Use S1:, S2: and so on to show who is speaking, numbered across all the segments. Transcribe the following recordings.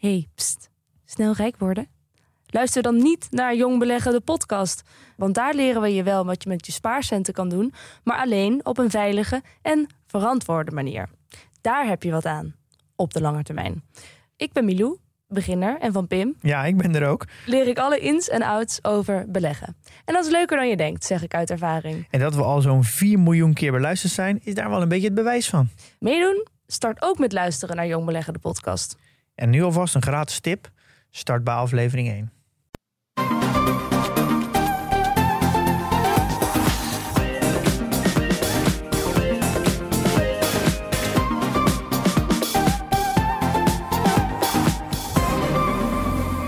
S1: hey, pst, snel rijk worden? Luister dan niet naar Jong Beleggen, de podcast. Want daar leren we je wel wat je met je spaarcenten kan doen, maar alleen op een veilige en verantwoorde manier. Daar heb je wat aan, op de lange termijn. Ik ben Milou, beginner, en van Pim
S2: Ja, ik ben er ook.
S1: leer ik alle ins en outs over beleggen. En dat is leuker dan je denkt, zeg ik uit ervaring.
S2: En dat we al zo'n 4 miljoen keer beluisterd zijn, is daar wel een beetje het bewijs van.
S1: Meedoen? Start ook met luisteren naar Jong Beleggen, de podcast.
S2: En nu alvast een gratis tip. Start bij aflevering 1.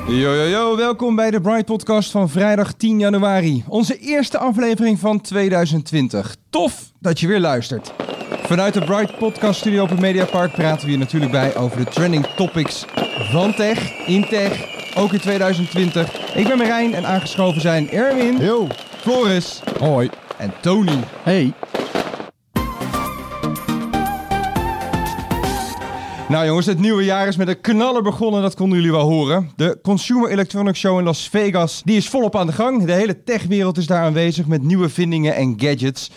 S3: Yo, yo, yo, welkom bij de Bright Podcast van vrijdag 10 januari. Onze eerste aflevering van 2020. Tof dat je weer luistert. Vanuit de Bright Podcast Studio op het Mediapark praten we hier natuurlijk bij over de trending topics van tech, in tech, ook in 2020. Ik ben Marijn en aangeschoven zijn Erwin,
S4: Yo.
S3: Floris
S4: Hoi.
S3: en Tony.
S4: Hey.
S3: Nou jongens, het nieuwe jaar is met een knaller begonnen, dat konden jullie wel horen. De Consumer Electronics Show in Las Vegas, die is volop aan de gang. De hele techwereld is daar aanwezig met nieuwe vindingen en gadgets.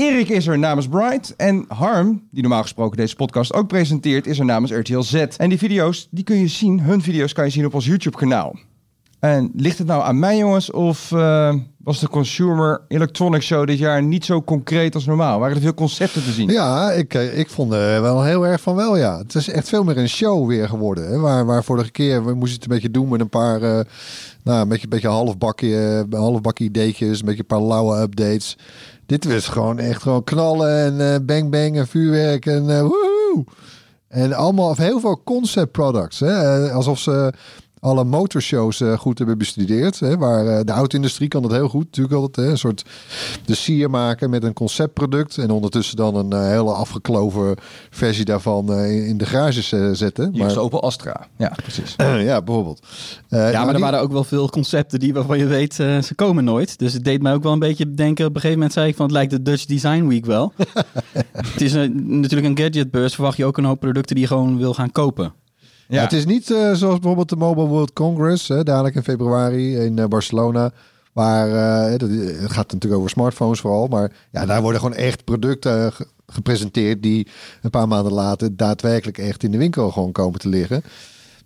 S3: Erik is er namens Bright en Harm, die normaal gesproken deze podcast ook presenteert, is er namens RTL Z. En die video's, die kun je zien, hun video's kan je zien op ons YouTube kanaal. En ligt het nou aan mij jongens, of eh, was de Consumer Electronics Show dit jaar niet zo concreet als normaal? Waren er veel concepten te zien?
S4: Ja, ik, eh, ik vond er wel heel erg van wel, ja. Het is echt veel meer een show weer geworden. Hè? Waar, waar vorige keer, we moesten het een beetje doen met een paar, eh, nou, een beetje, een beetje halfbakje, halfbakje ideetjes, een beetje een paar lauwe updates. Dit was gewoon echt gewoon knallen en bang bang en vuurwerk en eh woehoe. En allemaal, of heel veel concept products. Hè? Alsof ze alle motorshows eh, goed hebben bestudeerd. Hè? Waar eh, de auto-industrie kan dat heel goed. Natuurlijk altijd hè? een soort de sier maken met een conceptproduct. En ondertussen dan een eh, hele afgekloven versie daarvan eh, in de garages eh, zetten.
S3: Hier is
S4: Maar,
S3: Opel Astra. Ja, precies.
S4: ja, bijvoorbeeld. Eh,
S5: Ja,
S4: nou,
S5: maar er
S4: die-
S5: waren ook wel veel concepten die waarvan je weet, eh, ze komen nooit. Dus het deed mij ook wel een beetje denken. Op een gegeven moment zei ik van, het lijkt de Dutch Design Week wel. het is een, natuurlijk een gadgetbeurs. Verwacht je ook een hoop producten die je gewoon wil gaan kopen.
S3: Ja.
S4: Het is niet eh, zoals bijvoorbeeld de Mobile World Congress, hè, dadelijk in februari in eh, Barcelona. Waar eh, dat, het gaat natuurlijk over smartphones vooral. Maar ja, daar worden gewoon echt producten ge- gepresenteerd die een paar maanden later daadwerkelijk echt in de winkel gewoon komen te liggen.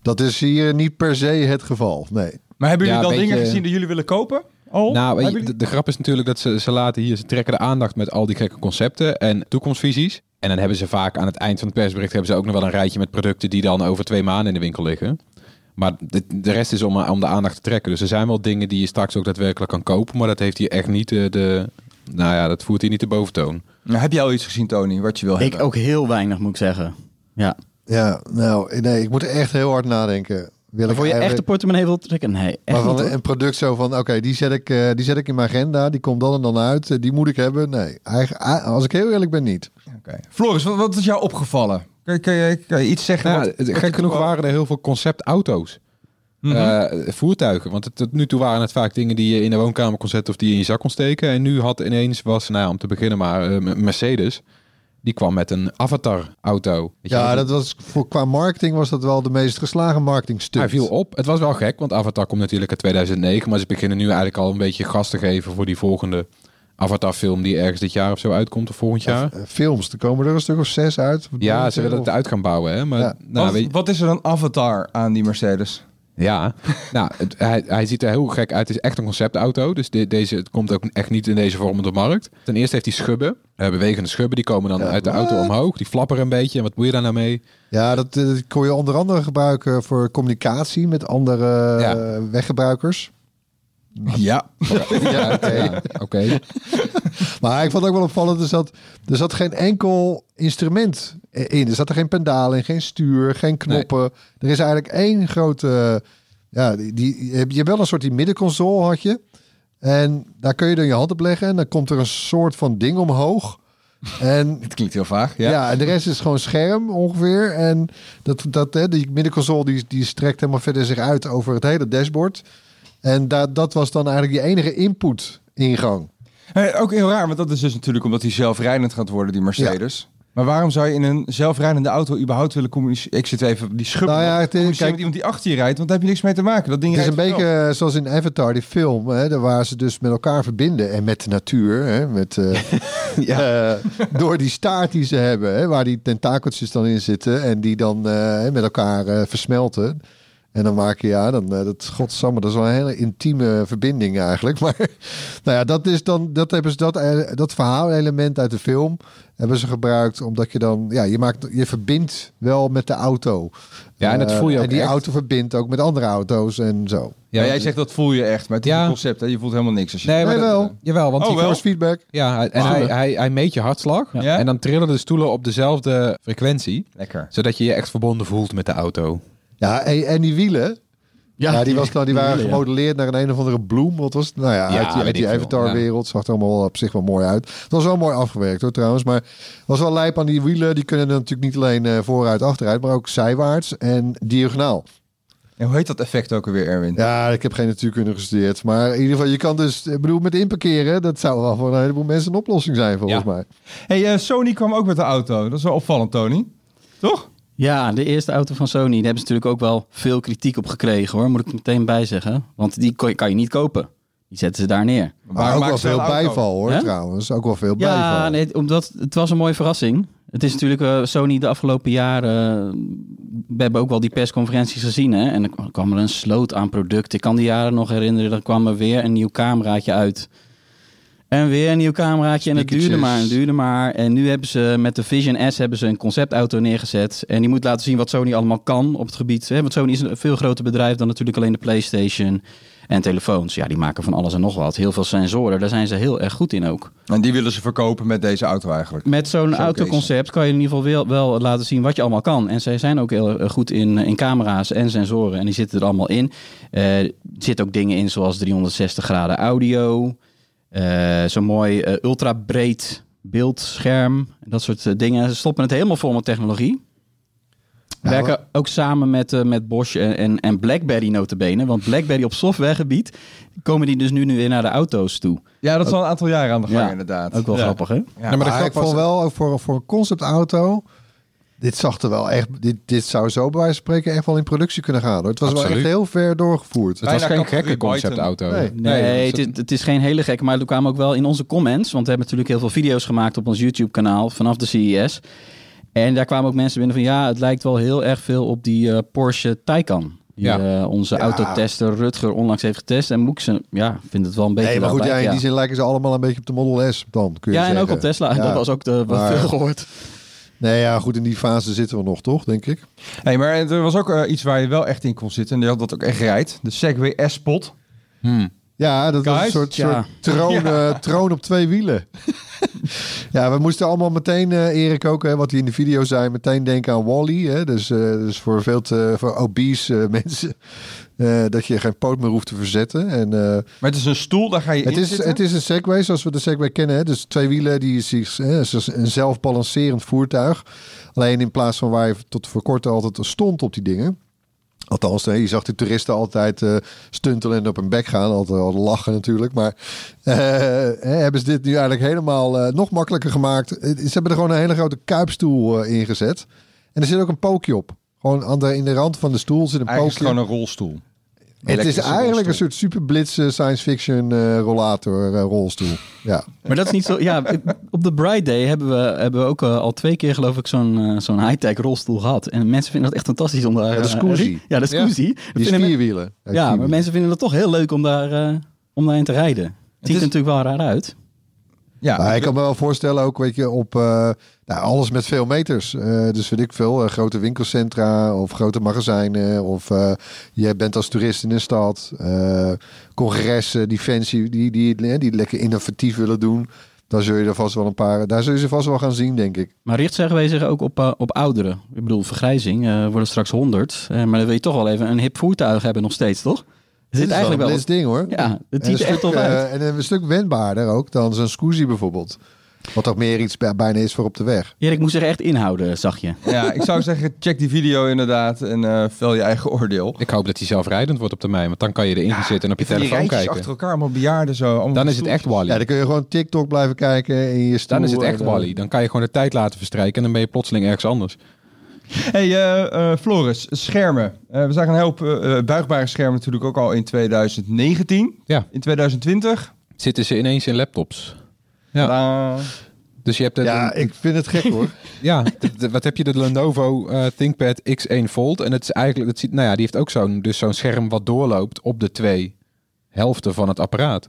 S4: Dat is hier niet per se het geval. Nee.
S3: Maar hebben jullie
S6: Ja,
S3: dan dingen gezien die jullie willen kopen? Al?
S6: Nou, de, de grap is natuurlijk dat ze, ze laten hier, ze trekken de aandacht met al die gekke concepten en toekomstvisies. En dan hebben ze vaak aan het eind van het persbericht hebben ze ook nog wel een rijtje met producten die dan over twee maanden in de winkel liggen. Maar de, de rest is om, om de aandacht te trekken. Dus er zijn wel dingen die je straks ook daadwerkelijk kan kopen, maar dat heeft hier echt niet de, de nou ja, dat voert hier niet de boventoon.
S3: Nou, heb jij al iets gezien, Tony, wat je wil
S5: Ik
S3: hebben?
S5: ook heel weinig, moet ik zeggen. Ja.
S4: Ja, nou, nee, ik moet er echt heel hard nadenken. Wil
S5: Voor je echt de
S4: eigenlijk-
S5: portemonnee wil trekken? Nee, echt
S4: Maar van een product zo van, oké, die, zet ik, eh, die zet ik in mijn agenda. Die komt dan en dan uit. eh, Die moet ik hebben. Nee, eigenlijk, ah, als ik heel eerlijk ben, niet.
S3: Oké. Floris, wat, wat is jou opgevallen? Kan, je- kan, je, kan je iets zeggen?
S6: Nou
S3: wat-
S6: gek genoeg waren er heel veel conceptauto's.
S3: Mhm.
S6: Eh, voertuigen. Want het- tot nu toe waren het vaak dingen die je in de woonkamer kon zetten of die je in je zak kon steken. En nu had ineens was, nou ja, om te beginnen maar, eh, Mercedes. Die kwam met een avatar-auto.
S4: Ja, dat was voor, qua marketing was dat wel de meest geslagen marketingstuk.
S6: Hij viel op. Het was wel gek, want Avatar komt natuurlijk uit 2009. Maar ze beginnen nu eigenlijk al een beetje gas te geven voor die volgende Avatar-film die ergens dit jaar of zo uitkomt, of volgend jaar.
S4: Eh, films, er komen er een stuk of zes uit.
S6: Ja, ze willen
S4: Of-
S6: het uit gaan bouwen, hè. Maar,
S4: Ja.
S6: nou,
S3: wat,
S6: weet je-
S3: wat is er dan avatar aan die Mercedes?
S6: Ja, nou, het- hij, hij ziet er heel gek uit. Het is echt een conceptauto. Dus de- deze, het komt ook echt niet in deze vorm op de markt. Ten eerste heeft hij schubben. eh, bewegende schubben. Die komen dan
S4: Ja.
S6: uit de auto omhoog. Die flapperen een beetje. En wat moet je daar nou mee?
S4: Ja, dat, eh, kon je onder andere gebruiken voor communicatie met andere
S6: Ja.
S4: eh, weggebruikers.
S3: Ja.
S4: Ja, oké.
S6: Ja, Oké.
S4: Maar ik vond het ook wel opvallend, er zat, er zat geen enkel instrument in. Er zat er geen pedaal in, geen stuur, geen knoppen. Er is eigenlijk één grote... Ja, die, die, je hebt wel een soort die middenconsole had je. En daar kun je dan je hand op leggen en dan komt er een soort van ding omhoog. En
S3: Het klinkt heel vaag.
S4: ja.
S3: Ja.
S4: en de rest is gewoon scherm ongeveer. En dat, dat, hè, die middenconsole die, die strekt helemaal verder zich uit over het hele dashboard. En dat, dat was dan eigenlijk die enige input ingang.
S3: Hey, ook heel raar, want dat is dus natuurlijk omdat hij zelfrijdend gaat worden, die Mercedes. Maar waarom zou je in een zelfrijdende auto überhaupt willen communiceren? Ik zit even die schub.
S4: Nou ja, het is-
S3: communiceren
S4: kijk-
S3: met iemand die achter je rijdt, want daar heb je niks mee te maken. Dat ding
S4: Het is een beetje eh, zoals in Avatar, die film, hè, daar waar ze dus met elkaar verbinden en met de natuur, hè, met, eh, eh, door die staart die ze hebben, hè, waar die tentakeltjes dan in zitten en die dan met elkaar versmelten. En dan maak je, ja, dan, eh, dat, godsamme, dat is wel een hele intieme verbinding eigenlijk. Maar nou ja, dat is dan, dat hebben ze, dat, eh, dat verhaalelement uit de film hebben ze gebruikt, omdat je dan, ja, je maakt, je verbindt wel met de auto.
S6: Ja, en dat
S4: Eh,
S6: voel je ook
S4: En die
S6: echt.
S4: auto verbindt ook met andere auto's en zo.
S3: Ja, jij zegt dat voel je echt, maar het is
S6: Ja.
S3: concept. Hè? Je voelt helemaal niks. Als je...
S6: Nee, maar
S4: Nee,
S6: dat-
S4: wel.
S6: Jawel, want
S3: Oh,
S6: die
S3: wel.
S4: Force feedback.
S6: Ja, hij- en hij, hij, hij meet je hartslag.
S3: Ja.
S6: En dan trillen de stoelen op dezelfde frequentie.
S3: Lekker.
S6: Zodat je je echt verbonden voelt met de auto.
S4: Ja, en, en die wielen. Ja, die, was dan, die, waren gemodelleerd naar een een of andere bloem. Wat was het? Nou ja,
S6: Ja,
S4: uit die, uit Avatar-wereld. Zag er allemaal op zich wel mooi uit. Het was wel mooi afgewerkt hoor trouwens. Maar het was wel lijp aan die wielen. Die kunnen natuurlijk niet alleen eh, vooruit, achteruit. Maar ook zijwaarts en diagonaal.
S3: En hoe heet dat effect ook alweer, Erwin?
S4: Ja, ik heb geen natuurkunde gestudeerd. Maar in ieder geval, je kan dus... Ik bedoel, met inparkeren. Dat zou wel voor een heleboel mensen een oplossing zijn volgens mij.
S3: Hey, eh, Sony kwam ook met de auto. Dat is wel opvallend, Tony. Toch?
S5: Ja, de eerste auto van Sony, daar hebben ze natuurlijk ook wel veel kritiek op gekregen hoor, moet ik er meteen bij zeggen. Want die kon je- kan je niet kopen. Die zetten ze daar neer.
S4: Maar ook wel veel bijval hoor trouwens. Ook wel veel
S5: Ja,
S4: bijval.
S5: nee, omdat het was een mooie verrassing. Het is natuurlijk eh, Sony de afgelopen jaren. we hebben ook wel die persconferenties gezien. Hè? En dan kwam er een sloot aan producten. Ik kan die jaren nog herinneren. Er kwam er weer een nieuw cameraatje uit. En weer een nieuw cameraatje. En het duurde maar en duurde maar. En nu hebben ze met de Vision S hebben ze een conceptauto neergezet. En die moet laten zien wat Sony allemaal kan op het gebied. Hè? Want Sony is een veel groter bedrijf dan natuurlijk alleen de PlayStation en telefoons. Ja, die maken van alles en nog wat. Heel veel sensoren. Daar zijn ze heel erg goed in ook.
S3: En die willen ze verkopen met deze auto eigenlijk.
S5: Met zo'n autoconcept kan je in ieder geval wel, wel laten zien wat je allemaal kan. En zij zijn ook heel eh, goed in, in camera's en sensoren. En die zitten er allemaal in. Eh, er zitten ook dingen in zoals 360 graden audio. Eh, Zo'n mooi eh, ultra breed beeldscherm. Dat soort eh, dingen. Ze stoppen het helemaal vol met technologie.
S4: Ja,
S5: Werken ook samen met, eh, met Bosch en, en, en BlackBerry notabene. Want BlackBerry op softwaregebied komen die dus nu, nu weer naar de auto's toe.
S3: Ja, dat is al een aantal jaren aan de gang
S5: Ja,
S3: inderdaad.
S5: Ook wel
S3: Ja.
S5: grappig hè?
S3: Ja,
S6: maar grap
S4: ik
S6: was-
S4: vond wel ook voor, voor een conceptauto. Dit zag er wel echt. Dit, dit zou zo bij wijze van spreken echt wel in productie kunnen gaan. Hoor. Het was wel echt heel ver doorgevoerd.
S6: Het was geen gekke conceptauto.
S4: Nee.
S5: Nee,
S3: Nee,
S5: het, is- het is geen hele gekke, maar er kwamen ook wel in onze comments, want we hebben natuurlijk heel veel video's gemaakt op ons YouTube-kanaal vanaf de CES. En daar kwamen ook mensen binnen van ja, het lijkt wel heel erg veel op die eh, Porsche Taycan. Die
S6: Ja.
S5: eh, onze
S4: Ja.
S5: autotester Rutger onlangs heeft getest. En Moeksen, ja, vindt het wel een beetje
S4: Nee, maar goed, ja, in die zin lijken ze allemaal een beetje op de Model S. Dan kun je
S5: Ja, en ook op Tesla.
S4: Ja.
S5: Dat was ook de, wat
S4: Maar-
S5: veel gehoord.
S4: Nee, ja, goed, in die fase zitten we nog, toch, denk ik.
S3: Hey, maar er was ook eh, iets waar je wel echt in kon zitten. En die had dat ook echt rijdt. De Segway S-Pot.
S6: Hmm.
S4: Ja, dat was een soort,
S5: Ja.
S4: soort troon, eh, troon op twee wielen. ja, we moesten allemaal meteen, eh, Erik ook, hè, wat hij in de video zei, meteen denken aan Wally. Hè, dus, eh, dus voor veel te voor obese eh, mensen. Eh, dat je geen poot meer hoeft te verzetten. En, eh,
S3: Maar het is een stoel, daar ga je
S4: het,
S3: in
S4: is,
S3: zitten.
S4: het is een Segway zoals we de Segway kennen. Hè? Dus twee wielen, die is, is een zelfbalancerend voertuig. Alleen in plaats van waar je tot voor kort altijd stond op die dingen. Althans, je zag de toeristen altijd eh, stuntelen en op hun bek gaan. Altijd al lachen natuurlijk. Maar hebben ze dit nu eigenlijk helemaal nog makkelijker gemaakt. Ze hebben er gewoon een hele grote kuipstoel eh, ingezet. En er zit ook een pookje op. Gewoon aan de, in de rand van de stoel zit een
S3: Eigenlijk is
S4: pookje.
S3: gewoon een rolstoel.
S4: Het is eigenlijk een soort superblitz science fiction eh, rollator eh, rolstoel. Ja.
S5: Maar dat is niet zo. Ja, op de Bright Day hebben we, hebben we ook eh, al twee keer, geloof ik, zo'n zo'n high-tech rolstoel gehad. En mensen vinden dat echt fantastisch om daar.
S4: Ja, de Scoozy.
S5: Ja, de Scoozy. Dat
S4: Die
S5: men-
S4: vierwielen.
S5: Ja, maar mensen vinden het toch heel leuk om, daar, eh, om daarin te rijden. Het ziet
S3: is-
S5: er natuurlijk wel raar uit.
S3: Ja,
S4: Maar ik kan me wel voorstellen ook, weet je, op eh, nou, alles met veel meters. Eh, dus weet ik veel, eh, grote winkelcentra of grote magazijnen. Of eh, je bent als toerist in een stad. eh, congressen, die fancy, die, die, die, die lekker innovatief willen doen. Dan zul je er vast wel een paar, daar zul je ze vast wel gaan zien, denk ik.
S5: Maar richt zeggen wij zich ook op, op ouderen. Ik bedoel, vergrijzing eh, worden straks 100. Eh, maar dan wil je toch wel even een hip voertuig hebben nog steeds, toch? Er zit
S4: Dit is
S5: eigenlijk
S4: wel een blitz ding hoor.
S5: Ja, het ziet er echt tof uit.
S4: eh, en een stuk wendbaarder ook dan zo'n Scoozy bijvoorbeeld. Wat ook meer iets bij- bijna is voor op de weg.
S5: Erik moest zich echt inhouden, zag je.
S3: Ja, ik zou zeggen, check die video inderdaad en eh vel je eigen oordeel.
S6: Ik hoop dat hij zelfrijdend wordt op termijn. Want dan kan je erin gaan zitten en op je telefoon kijken.
S3: achter elkaar, allemaal bejaarden zo. allemaal
S6: Dan is het echt Wally.
S4: Ja, dan kun je gewoon TikTok blijven kijken in je stoel.
S6: Dan is het echt
S4: eh,
S6: Wally. Dan kan je gewoon de tijd laten verstrijken en dan ben je plotseling ergens anders.
S3: Hey eh, eh, Floris, schermen. Eh, we zagen een hoop buigbare schermen natuurlijk ook al in 2019.
S6: Ja.
S3: In 2020.
S6: Zitten ze ineens in laptops. Ja.
S3: Tadaa.
S6: Dus je hebt het,
S4: Ja, ik vind het gek hoor.
S6: ja de- de- wat heb je? De Lenovo eh, ThinkPad X1 Fold. En het is eigenlijk, het ziet, nou ja, die heeft ook zo'n dus zo'n scherm wat doorloopt op de twee helften van het apparaat.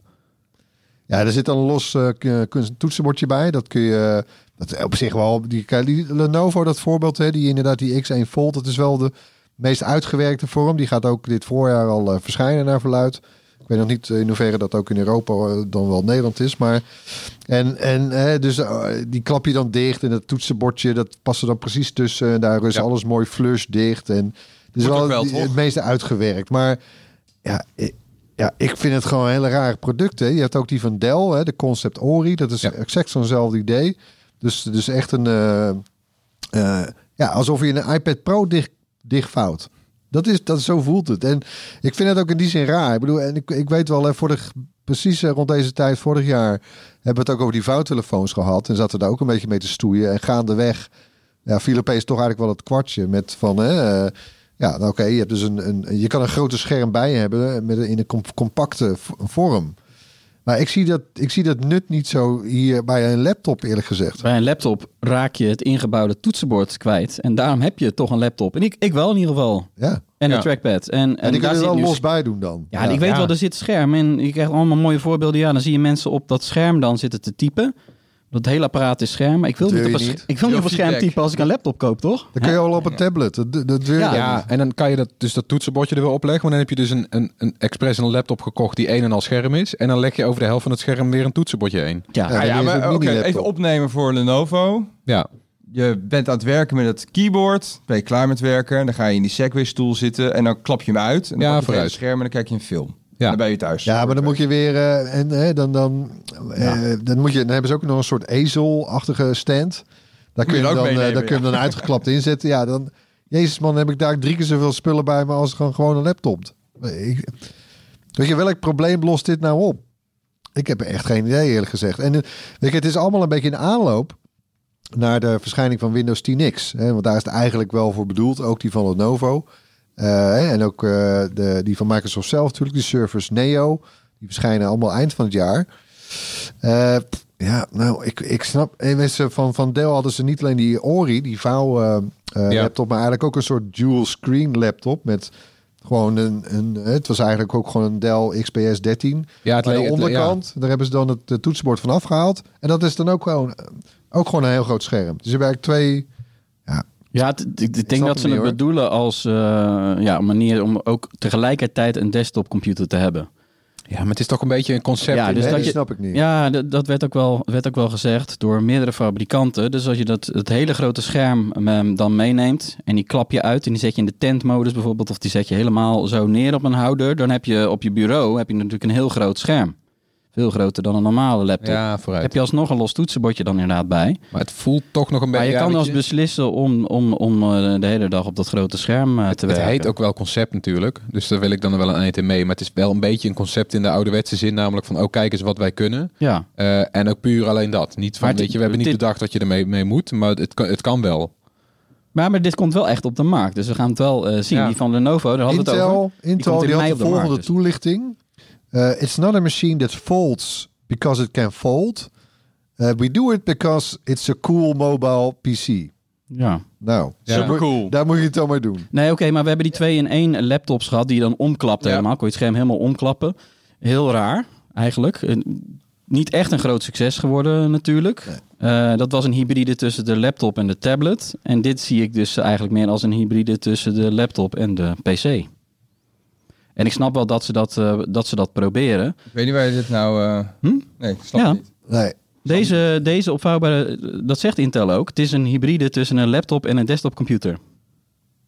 S4: Ja, er zit dan een los eh, kunst- toetsenbordje bij. Dat kun je... Dat op zich wel... Die, die Lenovo, dat voorbeeld, hè, die inderdaad die X1 Fold, dat is wel de meest uitgewerkte vorm. Die gaat ook dit voorjaar al eh, verschijnen naar verluid. Ik weet nog niet in hoeverre dat ook in Europa eh, dan wel Nederland is. Maar en, en hè, dus eh, die klap je dan dicht en dat toetsenbordje, dat past er dan precies tussen. En daar is
S6: Ja.
S4: alles mooi flush dicht. En dus wel,
S3: wel,
S4: die- het meeste uitgewerkt. Maar ja, ik, ja, ik vind het gewoon een hele rare producten. Je hebt ook die van Dell, hè, de Concept Ori. Dat is
S6: Ja.
S4: exact zo'nzelfde idee. Dus, dus echt een... eh, eh, ja, alsof je een iPad Pro dicht, dichtvouwt. Dat is, dat, zo voelt het. En ik vind het ook in die zin raar. Ik bedoel, en ik, ik weet wel, vorig, precies eh, rond deze tijd, vorig jaar, hebben we het ook over die vouwtelefoons gehad. En zaten daar ook een beetje mee te stoeien. En gaandeweg, ja, viel opeens toch eigenlijk wel het kwartje met van, ja, nou, oké, je hebt dus een, een, je kan een grote scherm bij hebben met in een com- compacte vorm. Maar ik zie, dat, ik zie dat nut niet zo hier bij een laptop, eerlijk gezegd.
S5: Bij een laptop raak je het ingebouwde toetsenbord kwijt. En daarom heb je toch een laptop. En ik, ik wel in ieder geval.
S4: Ja.
S5: En
S6: Ja.
S5: een trackpad. En, en,
S4: En die kun
S5: daar
S4: je er wel
S5: nu
S4: los bij doen dan.
S5: Ja, ik weet
S6: Ja.
S5: wel, er zit scherm en je krijgt allemaal mooie voorbeelden. Ja, dan zie je mensen op dat scherm dan zitten te typen. Dat hele apparaat is scherm. Maar ik wil niet op een,
S4: niet.
S5: ik wil niet op een scherm typen als ik een laptop koop, toch?
S4: Dan kun je al op een tablet. Dat, dat, dat wil je
S5: Ja.
S6: en dan kan je dat, dus dat toetsenbordje er weer opleggen. Maar dan heb je dus een, een, een expres een laptop gekocht die een en al scherm is. En dan leg je over de helft van het scherm weer een toetsenbordje heen.
S5: Ja,
S4: Ja.
S3: Ah, ja, maar even opnemen voor Lenovo.
S6: Ja,
S3: Je bent aan het werken met het keyboard. Ben je klaar met werken. Dan ga je in die Segway-stoel zitten. En dan klap je hem uit. En dan
S6: Ja,
S3: je het
S6: vooruit.
S3: scherm en dan kijk je een film.
S6: Ja.
S3: Dan ben je thuis.
S4: Ja, maar dan moet je weer... eh, en eh, dan, dan, eh, dan, moet je, dan hebben ze ook nog een soort ezelachtige stand. Daar kun
S3: je
S4: je, hem
S3: ook
S4: dan, eh, daar kun je dan uitgeklapt inzetten. Ja, dan... Jezus man, heb ik daar drie keer zoveel spullen bij me als gewoon, gewoon een laptop. Ik, weet je, welk probleem lost dit nou op? Ik heb echt geen idee eerlijk gezegd. En weet je, het is allemaal een beetje in aanloop naar de verschijning van Windows 10X. Hè, want daar is het eigenlijk wel voor bedoeld. Ook die van Lenovo. Eh, en ook eh, de, die van Microsoft zelf natuurlijk. Die Surface Neo. Die verschijnen allemaal eind van het jaar. Eh, ja, nou, ik, ik snap... mensen Van, van Dell hadden ze niet alleen die Ori, die vouw
S6: Ja.
S4: laptop... maar eigenlijk ook een soort dual screen laptop met... Gewoon een, een, het was eigenlijk ook gewoon een Dell XPS 13.
S6: ja het
S4: Aan de onderkant, daar hebben ze dan het, toetsenbord van afgehaald. En dat is dan ook gewoon, ook gewoon een heel groot scherm. Dus je werkt twee...
S5: Ja, ik, denk dat ze het bedoelen als eh, ja, een manier om ook tegelijkertijd een desktopcomputer te hebben.
S6: Ja, maar het is toch een beetje een concept.
S5: Ja, dus
S4: nee,
S5: dat je-
S4: snap ik niet.
S5: Ja, dat, dat werd, ook wel, werd ook wel gezegd door meerdere fabrikanten. Dus als je dat, het hele grote scherm ehm, dan meeneemt en die klap je uit en die zet je in de tentmodus bijvoorbeeld, of die zet je helemaal zo neer op een houder, dan heb je op je bureau heb je natuurlijk een heel groot scherm. Veel groter dan een normale laptop.
S6: Ja, vooruit.
S5: Heb je alsnog een los toetsenbordje dan inderdaad bij.
S6: Maar het voelt toch nog een
S5: Maar
S6: beetje...
S5: je
S6: ja,
S5: kan eens beslissen om, om, om eh, de hele dag op dat grote scherm eh, te
S6: Het
S5: werken.
S6: heet ook wel concept natuurlijk. Dus daar wil ik dan wel een eind in mee. Maar het is wel een beetje een concept in de ouderwetse zin. Namelijk van, oh kijk eens wat wij kunnen.
S5: Ja,
S6: Eh, en ook puur alleen dat. Niet van,
S5: Maar het-
S6: weet je, we hebben niet
S5: dit-
S6: bedacht dat je ermee mee moet. Maar het kan, het kan wel.
S5: maar, maar dit komt wel echt op de markt. Dus we gaan het wel eh, zien.
S6: Ja.
S5: Die van Lenovo, daar hadden we het over.
S4: Intel, Intel die, had de volgende
S5: dus.
S4: toelichting. Eh, it's not a machine that folds because it can fold. Eh, we do it because it's a cool mobile PC.
S5: Ja.
S4: Nou,
S6: Ja.
S4: moet-
S3: Supercool.
S4: Daar moet je het dan maar doen.
S5: Nee, oké, maar we hebben die twee in één laptops gehad die je dan omklapte
S6: Ja.
S5: helemaal. Kon je het scherm helemaal omklappen. Heel raar, eigenlijk. Niet echt een groot succes geworden natuurlijk. Eh, dat was een hybride tussen de laptop en de tablet. En dit zie ik dus eigenlijk meer als een hybride tussen de laptop en de PC. En ik snap wel dat ze dat, eh, dat, ze dat proberen.
S3: Ik weet niet waar je dit nou... eh,
S5: Hm?
S3: Nee, ik snap
S5: Ja.
S3: niet.
S4: Nee.
S5: Deze, deze opvouwbare, dat zegt Intel ook. Het is een hybride tussen een laptop en een desktopcomputer.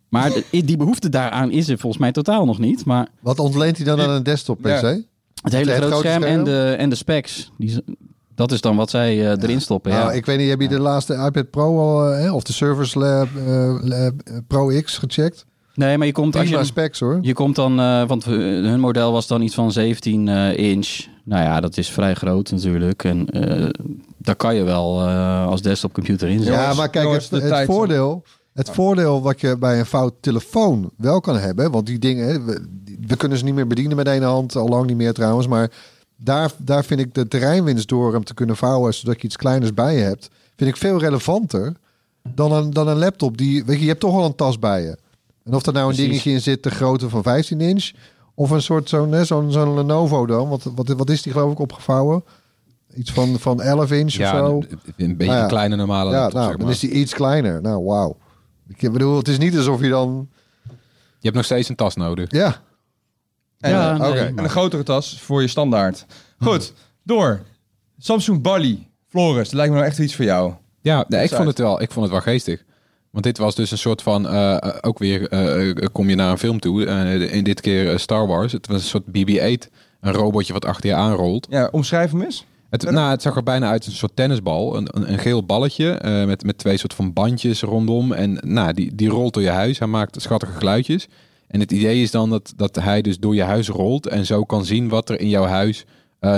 S5: Maar die behoefte daaraan is er volgens mij totaal nog niet. Maar
S4: Wat ontleent hij dan aan een desktop PC?
S3: Ja.
S5: Het hele grote
S4: grote
S5: scherm,
S4: scherm?
S5: En, de, en de specs. Die, Dat is dan wat zij eh, erin stoppen.
S4: Nou,
S5: ja.
S4: ik weet niet, heb je de laatste iPad Pro al, hè, of de Surface Lab, Lab, eh, Pro X gecheckt?
S5: Nee, maar je komt als je,
S4: specs hoor.
S5: je komt dan, eh, want eh, hun model was dan iets van 17 eh, inch. Nou ja, dat is vrij groot natuurlijk. En eh, daar kan je wel eh, als desktopcomputer in zetten.
S4: Ja, maar kijk, het, het
S3: tijd-
S4: voordeel, het voordeel wat je bij een fout telefoon wel kan hebben, want die dingen, hè, we, we kunnen ze niet meer bedienen met één hand, al lang niet meer trouwens, maar daar, daar vind ik de terreinwinst door hem te kunnen vouwen, zodat je iets kleiners bij je hebt, vind ik veel relevanter dan een, dan een laptop. Die, weet je, je hebt toch wel een tas bij je. En of er nou een
S5: Precies.
S4: dingetje in zit, de grootte van 15 inch, of een soort zo'n zo'n zo'n Lenovo dan, wat, wat, wat is die geloof ik opgevouwen? Iets van, van 11 inch
S6: Ja,
S4: of zo.
S6: een, een beetje
S4: Nou ja.
S6: een kleine normale
S4: Ja,
S6: laptop,
S4: nou,
S6: zeg
S4: dan
S6: maar.
S4: is die iets kleiner. Nou, wauw. Ik bedoel, het is niet alsof je dan...
S6: Je hebt nog steeds een tas nodig.
S4: Ja,
S3: En,
S5: Ja,
S3: eh,
S5: nee,
S3: en een grotere tas voor je standaard. Goed, door. Samsung Bali. Floris, dat lijkt me nou echt iets voor jou.
S6: Ja, nee, ik, vond het wel, ik vond het wel geestig. Want dit was dus een soort van, eh, eh, ook weer eh, kom je naar een film toe. in dit keer Star Wars. Het was een soort BB-8. Een robotje wat achter je aanrolt.
S3: Ja, omschrijf hem eens.
S6: Het, nou, het zag er bijna uit als een soort tennisbal. Een, een, een geel balletje met, met twee soort van bandjes rondom. En nou, die, die rolt door je huis. Hij maakt schattige geluidjes. En het idee is dan dat, dat hij dus door je huis rolt. En zo kan zien wat er in jouw huis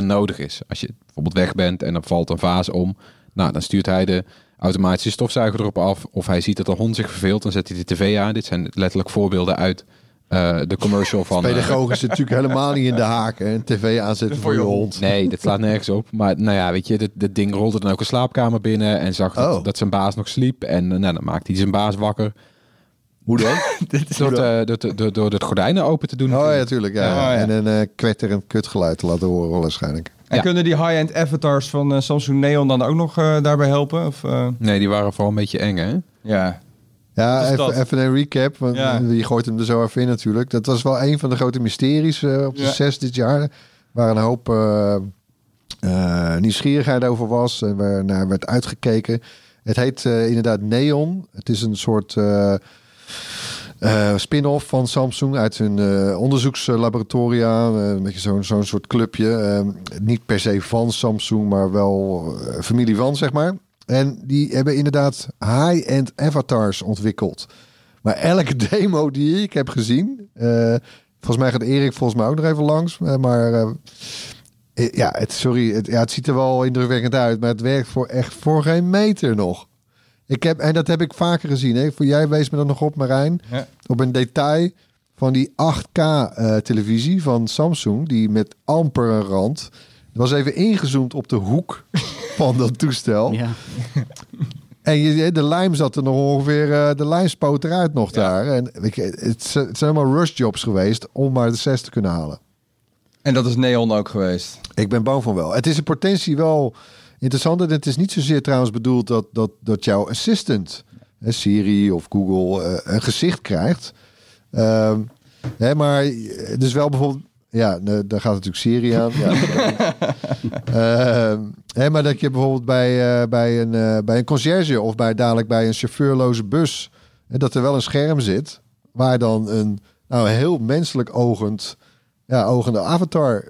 S6: nodig is. Als je bijvoorbeeld weg bent en er valt een vaas om. Nou, dan stuurt hij de automatische stofzuiger erop af. Of hij ziet dat de hond zich verveelt. Dan zet hij de tv aan. Dit zijn letterlijk voorbeelden uit eh, de commercial van... eh,
S4: pedagogisch zit natuurlijk helemaal niet in de haken. En tv aanzetten voor je hond.
S6: Nee, dat slaat nergens op. Maar nou ja, weet je, dit, dit ding rolde dan ook een slaapkamer binnen en zag dat,
S4: Oh.
S6: dat zijn baas nog sliep. En eh, nou, dan maakte hij zijn baas wakker.
S4: Hoe dan?
S6: Door, de, door, de- door, door het gordijnen open te doen.
S4: Oh ja,
S6: natuurlijk.
S4: tuurlijk. Ja. En een eh kwetterend kutgeluid te laten horen waarschijnlijk.
S3: En
S6: Ja.
S3: kunnen die high-end avatars van eh, Samsung Neon dan ook nog eh, daarbij helpen? Of, eh,
S6: Nee, die waren vooral een beetje eng, hè?
S3: ja.
S4: Ja, even, even een recap. Want
S3: Ja.
S4: je gooit hem er zo even in natuurlijk. Dat was wel een van de grote mysteries eh, op de
S3: Ja.
S4: zes dit jaar. Waar een hoop nieuwsgierigheid over was. En waar naar werd uitgekeken. Het heet eh, inderdaad Neon. Het is een soort eh, spin-off van Samsung uit hun eh, onderzoekslaboratoria. Eh, een beetje zo'n soort clubje. Eh, niet per se van Samsung, maar wel familie van, zeg maar. En die hebben inderdaad high-end avatars ontwikkeld. Maar elke demo die ik heb gezien... volgens mij gaat Erik volgens mij ook nog even langs. Maar ja, het, sorry, het, ja, het ziet er wel indrukwekkend uit. Maar het werkt voor echt voor geen meter nog. Ik heb, en dat heb ik vaker gezien. Hè. Voor jij wees me dan nog op, Marijn.
S3: Ja.
S4: Op een detail van die 8K-televisie van Samsung. Die met amper een rand. Het was even ingezoomd op de hoek van dat toestel.
S5: Ja.
S4: En je, de lijm zat er nog ongeveer, eh, de lijm spoot eruit nog daar. En het, zijn allemaal rush jobs geweest om maar de 6 te kunnen halen.
S3: En dat is Neon ook geweest.
S4: Ik ben bang van wel. Het is in potentie wel interessant. En het is niet zozeer trouwens bedoeld dat, dat, dat jouw assistant, hè, Siri of Google, eh, een gezicht krijgt. Ehm, hè, maar het is wel bijvoorbeeld... Ja, ne- daar gaat natuurlijk Siri aan. Ja. Ehm, hè, maar dat je bijvoorbeeld bij, eh, bij, een, eh, bij een conciërge of bij, dadelijk bij een chauffeurloze bus... hè, dat er wel een scherm zit waar dan een nou, heel menselijk ogend, ja, ogende avatar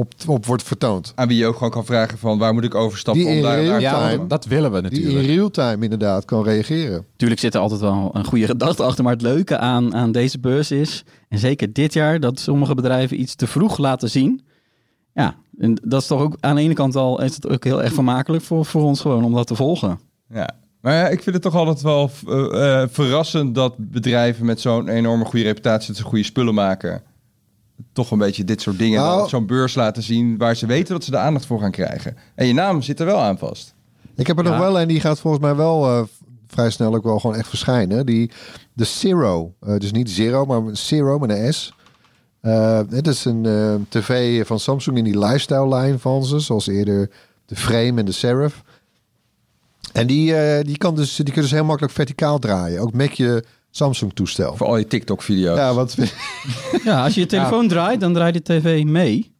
S4: op, op wordt vertoond.
S3: Aan wie je ook gewoon kan vragen van waar moet ik overstappen
S4: Die
S3: om daar, daar
S4: real
S3: te
S6: Ja,
S3: komen.
S6: dat willen we
S4: Die in
S6: natuurlijk.
S4: real-time inderdaad kan reageren.
S5: Tuurlijk zit er altijd wel een goede gedachte achter. Maar het leuke aan, aan deze beurs is, en zeker dit jaar, dat sommige bedrijven iets te vroeg laten zien. Ja, en dat is toch ook aan de ene kant al is het ook heel erg vermakelijk voor, voor ons gewoon om dat te volgen.
S3: Ja. Maar ja, ik vind het toch altijd wel eh, eh, verrassend dat bedrijven met zo'n enorme goede reputatie, dat ze goede spullen maken, toch een beetje dit soort dingen
S4: Nou.
S3: op zo'n beurs laten zien waar ze weten dat ze de aandacht voor gaan krijgen. En je naam zit er wel aan vast.
S4: Ik heb er
S5: Ja.
S4: nog wel en die gaat volgens mij wel eh, vrij snel ook wel gewoon echt verschijnen. Die, de Zero, eh, dus niet Zero, maar een Zero met een S. Eh het is een eh, tv van Samsung in die lifestyle line van ze, zoals eerder de Frame en de Serif. En die, eh, die, kan dus, die kun je dus heel makkelijk verticaal draaien, ook met je Samsung toestel.
S3: Voor al je TikTok-video's.
S4: Ja, wat
S5: Ja, als je je telefoon draait, dan draait de tv mee.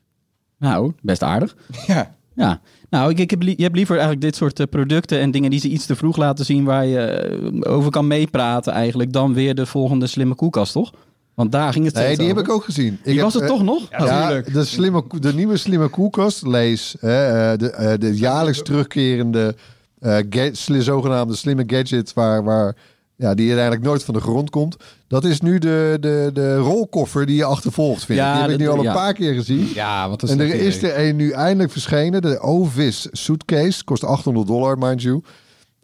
S5: Nou, best aardig.
S3: Ja.
S5: Ja, nou, ik, ik heb, je hebt liever eigenlijk dit soort eh, producten en dingen die ze iets te vroeg laten zien waar je eh, over kan meepraten eigenlijk, dan weer de volgende slimme koelkast, toch? Want daar ging het
S4: Nee, die heb ik ook gezien. Ik
S5: Die
S4: heb,
S5: was het
S4: eh,
S5: toch nog?
S4: Ja, de, slimme, de nieuwe slimme koelkast, lees hè, eh, de, eh, de jaarlijks terugkerende eh, zogenaamde slimme gadget waar, waar, ja, die uiteindelijk nooit van de grond komt. Dat is nu de, de, de rolkoffer die je achtervolgt, vind ik.
S5: Ja,
S4: Die heb ik nu al een
S5: ja.
S4: paar keer gezien.
S6: Ja, wat
S4: En er is er een nu eindelijk verschenen, de Ovis Suitcase. Kost 800 dollar, mind you.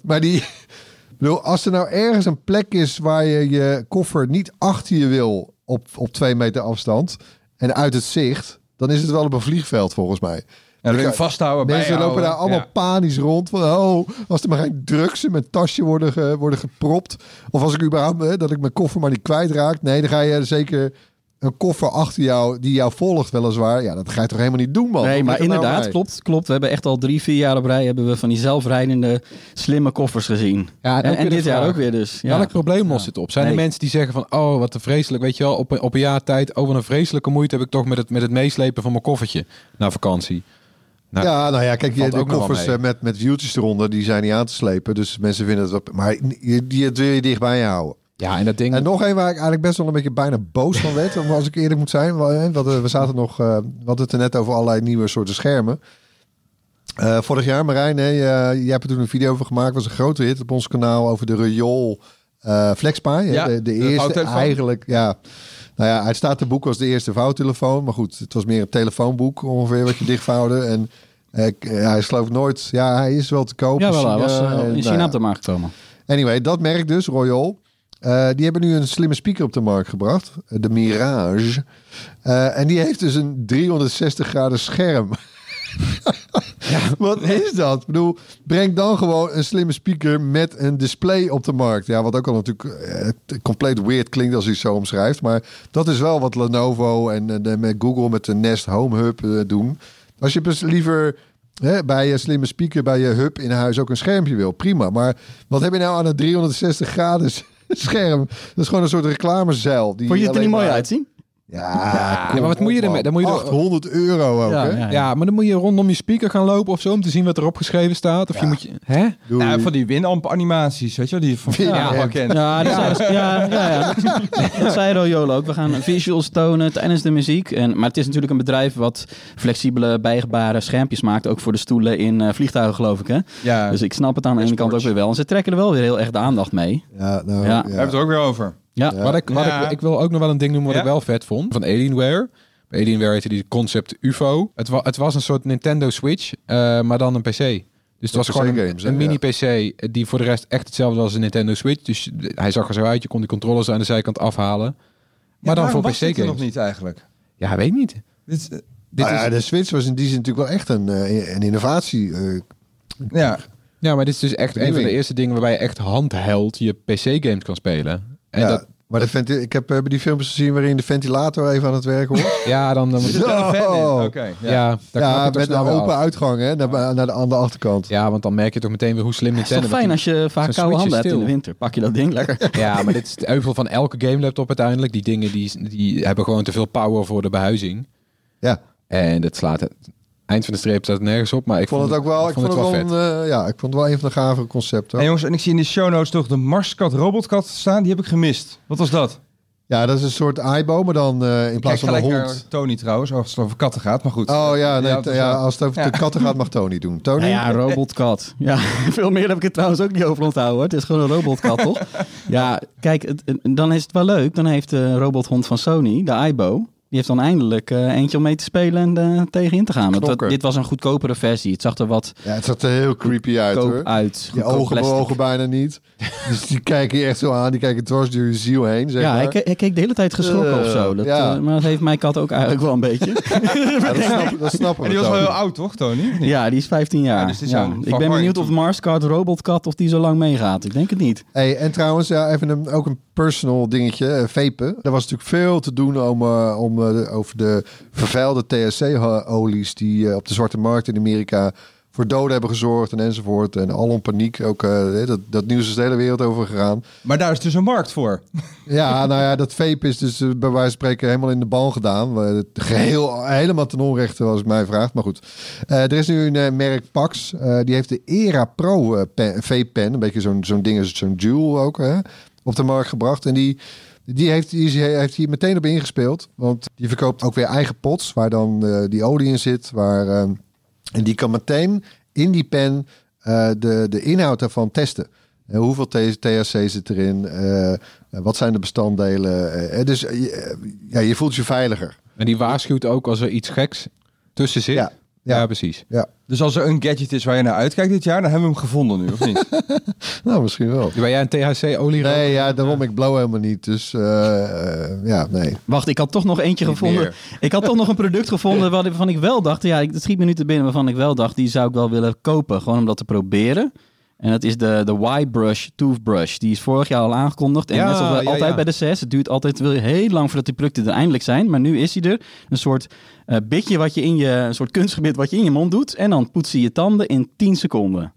S4: Maar die, bedoel, als er nou ergens een plek is waar je je koffer niet achter je wil op, op twee meter afstand en uit het zicht, dan is het wel op een vliegveld volgens mij.
S3: Ja, dan wil je hem vasthouden,
S4: Mensen lopen daar allemaal
S3: Ja.
S4: panisch rond. Van, oh, als er maar geen drugs in mijn tasje worden, ge- worden gepropt. Of als ik überhaupt, hè, dat ik mijn koffer maar niet kwijtraak. Nee, dan ga je zeker een koffer achter jou, die jou volgt weliswaar. Ja, dat ga je toch helemaal niet doen, man.
S5: Nee, maar
S4: nou
S5: inderdaad, klopt, klopt. We hebben echt al drie, vier jaar op rij hebben we van die zelfrijdende slimme koffers gezien.
S6: Ja,
S5: En, en
S6: de
S5: dit jaar ook weer dus. Ja.
S6: Welk probleem lost het op? Zijn
S5: Nee.
S6: er mensen die zeggen van, oh, wat een vreselijk, weet je wel, op, een- op een jaar tijd, oh, wat een vreselijke moeite heb ik toch met het, met het meeslepen van mijn koffertje naar vakantie. Nou,
S4: ja, nou ja, kijk, je, de koffers eh, met, met wieltjes eronder, die zijn niet aan te slepen. Dus mensen vinden het wat... Maar die, die wil je dicht bij je houden.
S6: Ja, en dat ding...
S4: En nog een waar ik eigenlijk best wel een beetje bijna boos van werd, om- als ik eerlijk moet zijn. wa- Want eh, we zaten nog, eh, we hadden het er net over allerlei nieuwe soorten schermen. Vorig jaar, Marijn, hè, je- jij hebt er toen een video over gemaakt. was een grote hit op ons kanaal over de Riool
S3: Ja,
S4: de, eerste eigenlijk, ja. Nou ja, hij staat te boek als de eerste vouwtelefoon. Maar goed, het was meer een telefoonboek ongeveer wat je dichtvouwde. En eh, hij is geloof ik nooit... Ja, hij is wel te koop.
S5: Ja, wel, hij
S4: China,
S5: was eh,
S4: en,
S5: in
S4: nou
S5: China op de markt gekomen.
S4: Anyway, dat merk dus, Royal. eh, die hebben nu een slimme speaker op de markt gebracht. eh, De Mirage. Eh, en die heeft dus een 360 graden scherm. Wat is dat? Ik bedoel, breng dan gewoon een slimme speaker met een display op de markt. Ja, wat ook al natuurlijk eh, compleet weird klinkt als hij het zo omschrijft. Maar dat is wel wat Lenovo en eh, de, met Google met de Nest Home Hub eh, doen. Als je dus liever hè, bij je slimme speaker, bij je hub in huis ook een schermpje wil, prima. Maar wat heb je nou aan een 360 graden scherm? Dat is gewoon een soort reclamezeil. Die
S5: Vond je het er niet mooi
S4: maar-
S5: uitzien?
S4: Ja,
S6: maar wat moet je ermee? Dan moet je er-
S4: 800 euro ook,
S5: Ja,
S4: hè?
S5: ja.
S6: ja, maar dan moet je rondom je speaker gaan lopen of zo om te zien wat erop geschreven staat. Of je moet je... Hè?
S3: Ja, van die Winamp animaties, weet je wel, die van ja, kent.
S5: Ja, dat, Zei, ja, ja, ja. dat zei Royolo ook. We gaan visuals tonen tijdens de muziek. En, maar het is natuurlijk een bedrijf wat flexibele, bijgebare schermpjes maakt. Ook voor de stoelen in eh, vliegtuigen, geloof ik. Hè?
S3: Ja,
S5: Dus ik snap het aan de ene kant ook weer wel. En ze trekken er wel weer heel erg de aandacht mee.
S4: Ja, nou,
S5: Ja.
S4: ja.
S3: we hebben het er ook weer over.
S5: Ja,
S4: Ja.
S6: Wat ik, wat
S3: Ja.
S6: ik, ik wil ook nog wel een ding noemen wat
S3: Ja?
S6: ik wel vet vond. Van Alienware. Bij Alienware heette die concept UFO. Het, wa het was een soort Nintendo Switch, eh, maar dan een PC. Dus het was gewoon een, mini-PC die voor de rest echt hetzelfde was als een Nintendo Switch. Dus hij zag er zo uit. Je kon die controllers aan de zijkant afhalen. Maar dan voor PC-games.
S3: nog niet eigenlijk.
S6: Ja, weet ik niet.
S3: Dit, is-
S6: Dit
S4: Nou
S6: is,
S4: de Switch was in die zin natuurlijk wel echt een, eh, een innovatie. eh.
S3: ja,
S6: ja, maar dit is dus echt een van de eerste dingen waarbij je echt handheld je PC-games kan spelen. En
S4: ja,
S6: dat,
S4: maar de venti- ik heb eh, die filmpjes gezien waarin de ventilator even aan het werk hoort.
S6: ja, dan... dan
S3: er zit wel een fan in.
S4: Oh.
S3: Oké,
S6: ja,
S3: ja.
S6: daar
S4: ja,
S6: je
S4: met een open
S6: af.
S4: uitgang hè, naar, naar de, aan de achterkant.
S6: Ja, want dan merk je toch meteen weer hoe slim
S5: het is
S6: Nintendo...
S5: toch fijn als je vaak koude
S6: is
S5: handen hebt in de winter. Pak je dat ding lekker.
S6: Ja, maar dit is de euvel van elke game laptop uiteindelijk. Die dingen die, die hebben gewoon te veel power voor de behuizing.
S4: Ja,
S6: En dat slaat het eind van de streep staat nergens op. Maar ik
S4: vond het ook wel, ik vond het wel,
S6: vet.
S4: een, eh, ja, ik vond het wel een van de gave concepten.
S3: En jongens, en ik zie in de show notes toch de Marskat robotkat staan. Die heb ik gemist. Wat was dat?
S4: Ja, dat is een soort aibo, maar dan eh, in
S3: Kijk
S4: plaats van een hond.
S3: naar Tony trouwens, als het over katten gaat. Maar goed.
S4: Oh ja, nee,
S3: Ja,
S4: als het over
S3: Ja.
S4: de katten gaat, mag Tony doen. Tony?
S5: Nou ja, robotkat. Ja, veel meer heb ik het trouwens ook niet over onthouden. Hoor. Het is gewoon een robotkat, toch? Ja, kijk, het- het- dan is het wel leuk. Dan heeft de robothond van Sony, de Aibo... Die heeft dan eindelijk eh, eentje om mee te spelen en uh, tegenin te gaan. Want dat, dit was een goedkopere versie. Het zag er wat
S4: Ja, het zag er heel creepy uit hoor.
S5: uit.
S4: Je ogen bewogen bijna niet. Dus die kijken je echt zo aan. Die kijken dwars door je ziel heen, zeg
S5: Ja,
S4: maar.
S5: hij, ke- hij keek de hele tijd geschrokken
S4: Eh,
S5: of zo. Dat,
S4: ja.
S5: eh, maar dat heeft mijn kat ook eigenlijk wel een beetje.
S4: Ja, dat, snappen, dat snappen
S3: En
S4: we
S3: die was wel heel oud, toch, Tony?
S5: Ja, die is 15 jaar.
S3: Ja, dus is
S5: Ja. Ik ben benieuwd of. Marskat, robotkat, of die zo lang meegaat. Ik denk het niet.
S4: Hey, en trouwens, ja, even een, ook een personal dingetje. eh, vapen. Er was natuurlijk veel te doen om, eh, om, eh, over de vervuilde THC-olies... die eh, op de zwarte markt in Amerika voor doden hebben gezorgd en enzovoort. En al om paniek. Ook, eh, dat, dat nieuws is de hele wereld over gegaan.
S3: Maar daar is dus een markt voor.
S4: Ja, nou ja, dat vape is dus bij wijze van spreken helemaal in de bal gedaan. Het geheel helemaal ten onrechte, als ik mij vraagt. Maar goed, er is nu een merk Pax. die heeft de Era Pro vape pen. Een beetje zo'n zo'n ding zo'n Jewel ook, hè, op de markt gebracht. En die Die heeft, die heeft hier meteen op ingespeeld. Want die verkoopt ook weer eigen pots waar dan eh, die olie in zit. Waar, ehm, en die kan meteen in die pen eh, de, de inhoud daarvan testen. Eh, hoeveel THC zit erin? Eh, eh, wat zijn de bestanddelen? Eh, dus eh, ja, je voelt je veiliger.
S6: En die waarschuwt ook als er iets geks tussen zit.
S4: Ja,
S6: Ja,
S4: ja.
S6: precies.
S3: Dus als er een gadget is waar je naar uitkijkt dit jaar, dan hebben we hem gevonden nu, of niet?
S4: Nou, misschien wel.
S6: Ben jij een THC-olie?
S4: Nee, ja, daarom. Ik blow helemaal niet. Dus eh, eh, ja, nee.
S5: Wacht, ik had toch nog eentje
S6: Niet
S5: gevonden.
S6: meer.
S5: Ik had toch nog een product gevonden waarvan ik wel dacht, ja, ik- het schiet me nu te binnen waarvan ik wel dacht, die zou ik wel willen kopen, gewoon om dat te proberen. En dat is de, de Y-Brush Toothbrush. Die is vorig jaar al aangekondigd. En
S6: Ja,
S5: net zoals
S6: ja,
S5: altijd
S6: ja.
S5: bij de CES. Het duurt altijd heel lang voordat die producten er eindelijk zijn. Maar nu is hij er. Een soort eh bitje wat je in je... Een soort kunstgebied wat je in je mond doet. En dan poets je je tanden in 10 seconden.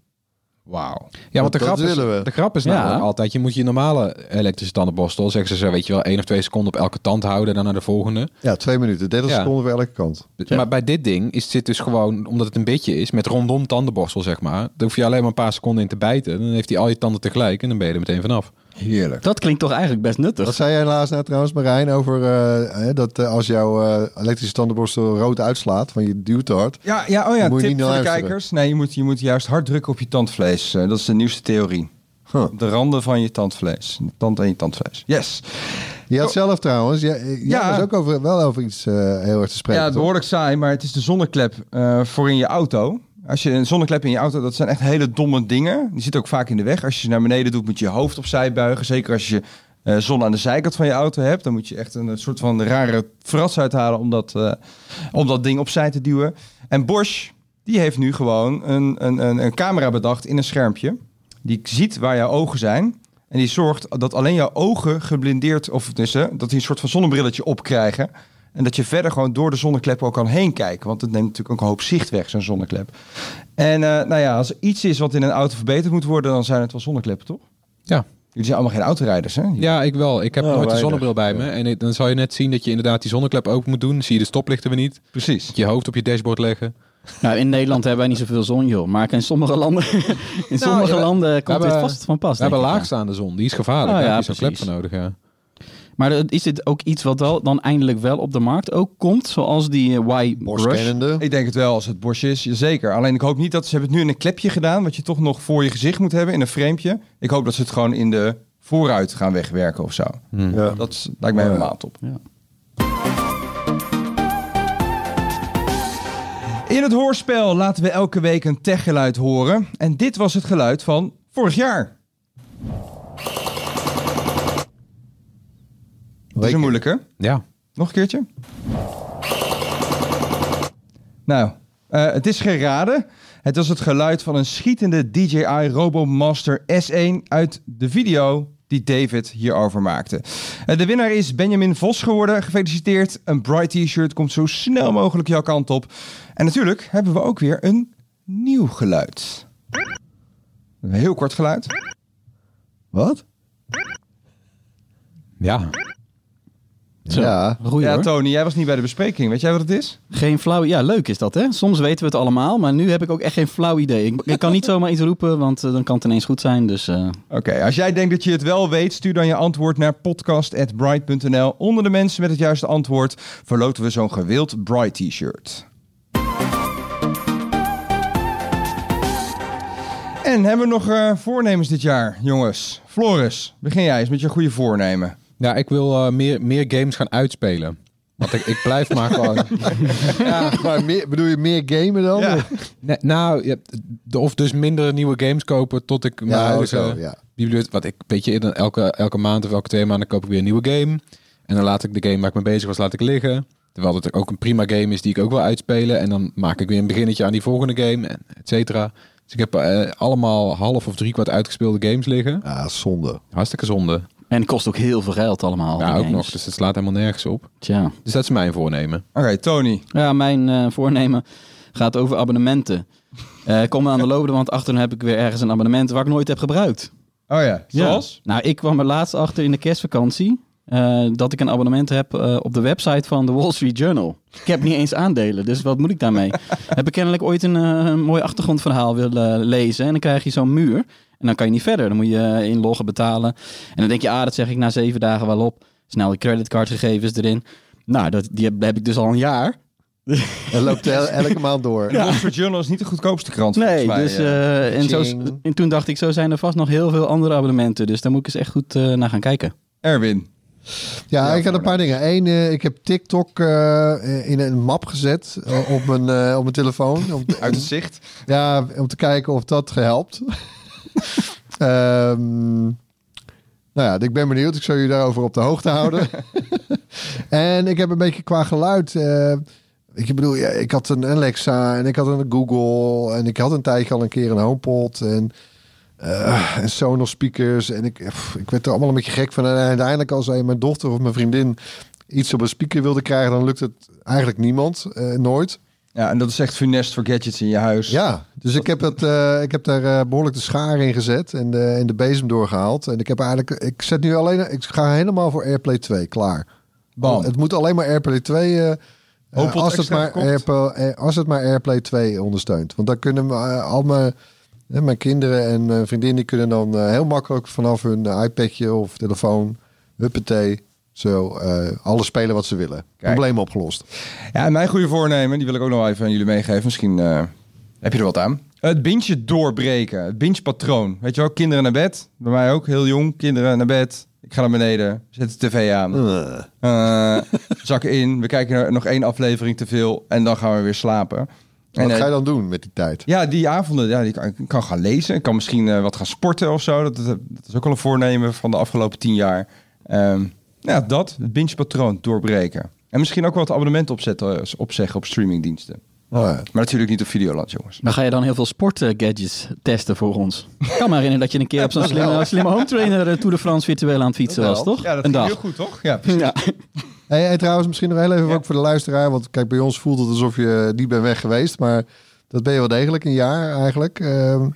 S3: Wauw.
S6: Ja, want de
S4: Dat
S6: grap, is, de grap is
S5: Ja.
S6: namelijk altijd, je moet je normale elektrische tandenborstel, zeggen ze zo, weet je wel, één of twee seconden op elke tand houden en dan naar de volgende.
S4: Ja, twee minuten. 30
S6: Ja.
S4: seconden voor elke kant.
S5: Ja.
S6: Maar bij dit ding is, zit dus gewoon, omdat het een beetje is, met rondom tandenborstel zeg maar, dan hoef je alleen maar een paar seconden in te bijten. Dan heeft hij al je tanden tegelijk en dan ben je er meteen vanaf.
S3: Heerlijk.
S5: Dat klinkt toch eigenlijk best nuttig.
S4: Wat zei jij laatst nou trouwens, Marijn, over eh, hè, dat eh, als jouw eh, elektrische tandenborstel rood uitslaat van je duwt hard.
S3: Ja, ja, oh ja,
S4: Moet je
S3: tip
S4: niet
S3: voor de kijkers. Nee, je moet, je moet juist hard drukken op je tandvlees. Dat is de nieuwste theorie.
S4: Huh.
S3: De randen van je tandvlees. De tand en je tandvlees. Yes.
S4: Je had zelf trouwens, ja, jij
S3: Ja.
S4: was ook over, wel over iets eh, heel erg te spreken.
S3: Ja,
S4: toch?
S3: behoorlijk saai, maar het is de zonneklep eh, voor in je auto. Als je een zonneklep in je auto, dat zijn echt hele domme dingen. Die zitten ook vaak in de weg. Als je ze naar beneden doet, moet je je hoofd opzij buigen. Zeker als je eh, zon aan de zijkant van je auto hebt. Dan moet je echt een soort van rare frats uithalen om dat, eh, om dat ding opzij te duwen. En Bosch, die heeft nu gewoon een, een, een, camera bedacht in een schermpje. Die ziet waar jouw ogen zijn. En die zorgt dat alleen jouw ogen geblindeerd, of dat die een soort van zonnebrilletje opkrijgen. En dat je verder gewoon door de zonneklep ook kan heen kijken. Want het neemt natuurlijk ook een hoop zicht weg, zo'n zonneklep. En eh, nou ja, als er iets is wat in een auto verbeterd moet worden, dan zijn het wel zonnekleppen, toch?
S6: Ja.
S3: Jullie zijn allemaal geen autorijders, hè?
S6: Ja, ik wel. Ik heb
S4: Oh,
S6: nooit een zonnebril bij me. En dan zal je net zien dat je inderdaad die zonneklep open moet doen. Dan zie je de stoplichten weer niet.
S3: Precies.
S6: Je hoofd op je dashboard leggen.
S5: Nou, in Nederland hebben wij niet zoveel zon, joh. Maar in sommige landen, in sommige
S6: ja, we-
S5: landen komt dit vast van pas.
S6: We hebben laagstaande zon. Die is gevaarlijk.
S5: Oh,
S6: Daar
S5: ja,
S6: heb je zo'n klep voor nodig, ja.
S5: Maar is dit ook iets wat wel dan eindelijk wel op de markt ook komt? Zoals die eh, Y-Brush?
S4: Borstkennende.
S3: Ik denk het wel, als het Bosch is, zeker. Alleen ik hoop niet dat ze hebben het nu in een klepje gedaan, wat je toch nog voor je gezicht moet hebben, in een framepje. Ik hoop dat ze het gewoon in de vooruit gaan wegwerken of zo.
S4: Ja.
S3: Dat lijkt mij helemaal top.
S5: Ja.
S3: In het hoorspel laten we elke week een techgeluid horen. En dit was het geluid van vorig jaar. Dat is een moeilijke.
S6: Ja.
S3: Nog een keertje. Nou, eh, het is geraden. Het was het geluid van een schietende DJI RoboMaster S1 uit de video die David hierover maakte. Eh, de winnaar is Benjamin Vos geworden. Gefeliciteerd. Een Bright T-shirt komt zo snel mogelijk jouw kant op. En natuurlijk hebben we ook weer een nieuw geluid. Een heel kort geluid.
S4: Wat?
S6: Ja.
S5: Zo,
S4: Ja.
S5: goeie
S3: ja,
S5: hoor.
S3: Tony, jij was niet bij de bespreking. Weet jij wat het is?
S5: Geen flauw... Ja, leuk is dat, hè? Soms weten we het allemaal, maar nu heb ik ook echt geen flauw idee. Ik, ik kan niet zomaar iets roepen, want eh, dan kan het ineens goed zijn. Dus eh,
S3: Oké, als jij denkt dat je het wel weet, stuur dan je antwoord naar podcast.bright.nl. Onder de mensen met het juiste antwoord verloten we zo'n gewild Bright t-shirt. En hebben we nog eh, voornemens dit jaar, jongens? Floris, begin jij eens met je goede voornemen.
S6: Ja, ik wil eh, meer, meer games gaan uitspelen. Want ik, ik blijf maar gewoon...
S4: Maar meer, bedoel je meer gamen dan?
S3: Ja.
S6: Nee, nou, ja, of dus minder nieuwe games kopen tot ik mijn
S4: Ja,
S6: huidige
S4: zo, ja.
S6: bibliotheek... Wat ik, weet je, dan elke, elke maand of elke twee maanden koop ik weer een nieuwe game. En dan laat ik de game waar ik mee bezig was, laat ik liggen. Terwijl het ook een prima game is die ik ook wil uitspelen. En dan maak ik weer een beginnetje aan die volgende game, en et cetera. Dus ik heb eh, allemaal half of drie kwart uitgespeelde games liggen.
S4: Ja, zonde.
S6: Hartstikke zonde.
S5: En het kost ook heel veel geld allemaal.
S6: ja, ook
S5: games.
S6: nog. Dus het slaat helemaal nergens op.
S5: Tja.
S6: Dus dat is mijn voornemen.
S3: Oké, Tony.
S5: Ja, mijn eh, voornemen gaat over abonnementen. Eh kom aan de lopende, want achterin heb ik weer ergens een abonnement waar ik nooit heb gebruikt.
S3: Oh ja, zoals?
S5: Ja. Nou, ik kwam er laatst achter in de kerstvakantie eh, dat ik een abonnement heb eh, op de website van de Wall Street Journal. Ik heb niet eens aandelen, dus wat moet ik daarmee? heb ik kennelijk ooit een, een mooi achtergrondverhaal willen lezen en dan krijg je zo'n muur en dan kan je niet verder. Dan moet je eh, inloggen, betalen. En dan denk je, ah, dat zeg ik na zeven dagen wel op. Snel de creditcardgegevens erin. Nou, dat, die heb, heb ik dus al een jaar.
S4: En loopt el- elke maand door.
S3: De Wall Street Journal is niet de goedkoopste krant
S5: Nee,
S3: mij.
S5: dus,
S3: eh.
S5: eh, en, zo, en toen dacht ik, zo zijn er vast nog heel veel andere abonnementen. Dus daar moet ik eens echt goed eh, naar gaan kijken.
S3: Erwin.
S4: Ja,
S3: Ja,
S4: ik had een paar dingen. Eén, eh, ik heb TikTok eh, in een map gezet op, mijn, eh, op mijn telefoon. Om,
S3: Uit het zicht.
S4: ja, om te kijken of dat helpt. Ehm, nou ja, ik ben benieuwd. Ik zal jullie daarover op de hoogte houden. en ik heb een beetje qua geluid. eh, ik bedoel, ja, ik had een Alexa en ik had een Google en ik had een tijdje al een keer een HomePod en, eh, en Sonos speakers en ik, pff, ik werd er allemaal een beetje gek van. En uiteindelijk als mijn dochter of mijn vriendin iets op een speaker wilde krijgen, dan lukt het eigenlijk niemand, eh, nooit.
S3: Ja, en dat is echt funest voor gadgets in je huis.
S4: Ja, dus ik heb, dat, eh, ik heb daar eh, behoorlijk de schaar in gezet en de, en de bezem doorgehaald. En ik heb eigenlijk, ik zet nu alleen, ik ga helemaal voor AirPlay 2, klaar.
S3: Bam.
S4: Het moet alleen maar AirPlay 2, eh, eh, als, het maar? AirPlay, eh, als het maar AirPlay 2 ondersteunt. Want dan kunnen we, al mijn, mijn kinderen en mijn vriendin, die kunnen dan heel makkelijk vanaf hun iPadje of telefoon, huppatee, zo eh, alles spelen wat ze willen. Probleem opgelost.
S3: Ja, en mijn goede voornemen, die wil ik ook nog even aan jullie meegeven. Misschien eh, heb je er wat aan. Het bintje doorbreken. Het binge-patroon. Weet je wel, kinderen naar bed. Bij mij ook, heel jong. Kinderen naar bed. Ik ga naar beneden. Zet de tv aan.
S4: Eh,
S3: zak in. We kijken naar nog één aflevering te veel. En dan gaan we weer slapen.
S4: wat
S3: En,
S4: ga je dan doen met die tijd?
S3: ja, die avonden, ja, kan, ik kan gaan lezen. Ik kan misschien wat gaan sporten of zo. Dat, dat, dat is ook al een voornemen van de afgelopen tien jaar. Ehm, ja, dat. Het binge-patroon doorbreken. En misschien ook wat abonnementen opzetten, opzeggen op streamingdiensten.
S4: Oh, ja.
S3: Maar natuurlijk niet op Videoland, jongens.
S5: Dan ga je dan heel veel sportgadgets testen voor ons. Ik kan me herinneren dat je een keer op zo'n slimme, slimme home trainer eh, Tour de France virtueel aan het fietsen was, toch?
S3: Ja, dat
S5: een
S3: ging
S5: dag.
S3: heel goed, toch? Ja, precies.
S5: Ja.
S4: Hey, hey, trouwens, misschien nog heel even
S3: Ja.
S4: ook voor de luisteraar. Want kijk, bij ons voelt het alsof je niet bent weg geweest. Maar dat ben je wel degelijk, een jaar eigenlijk. Ehm,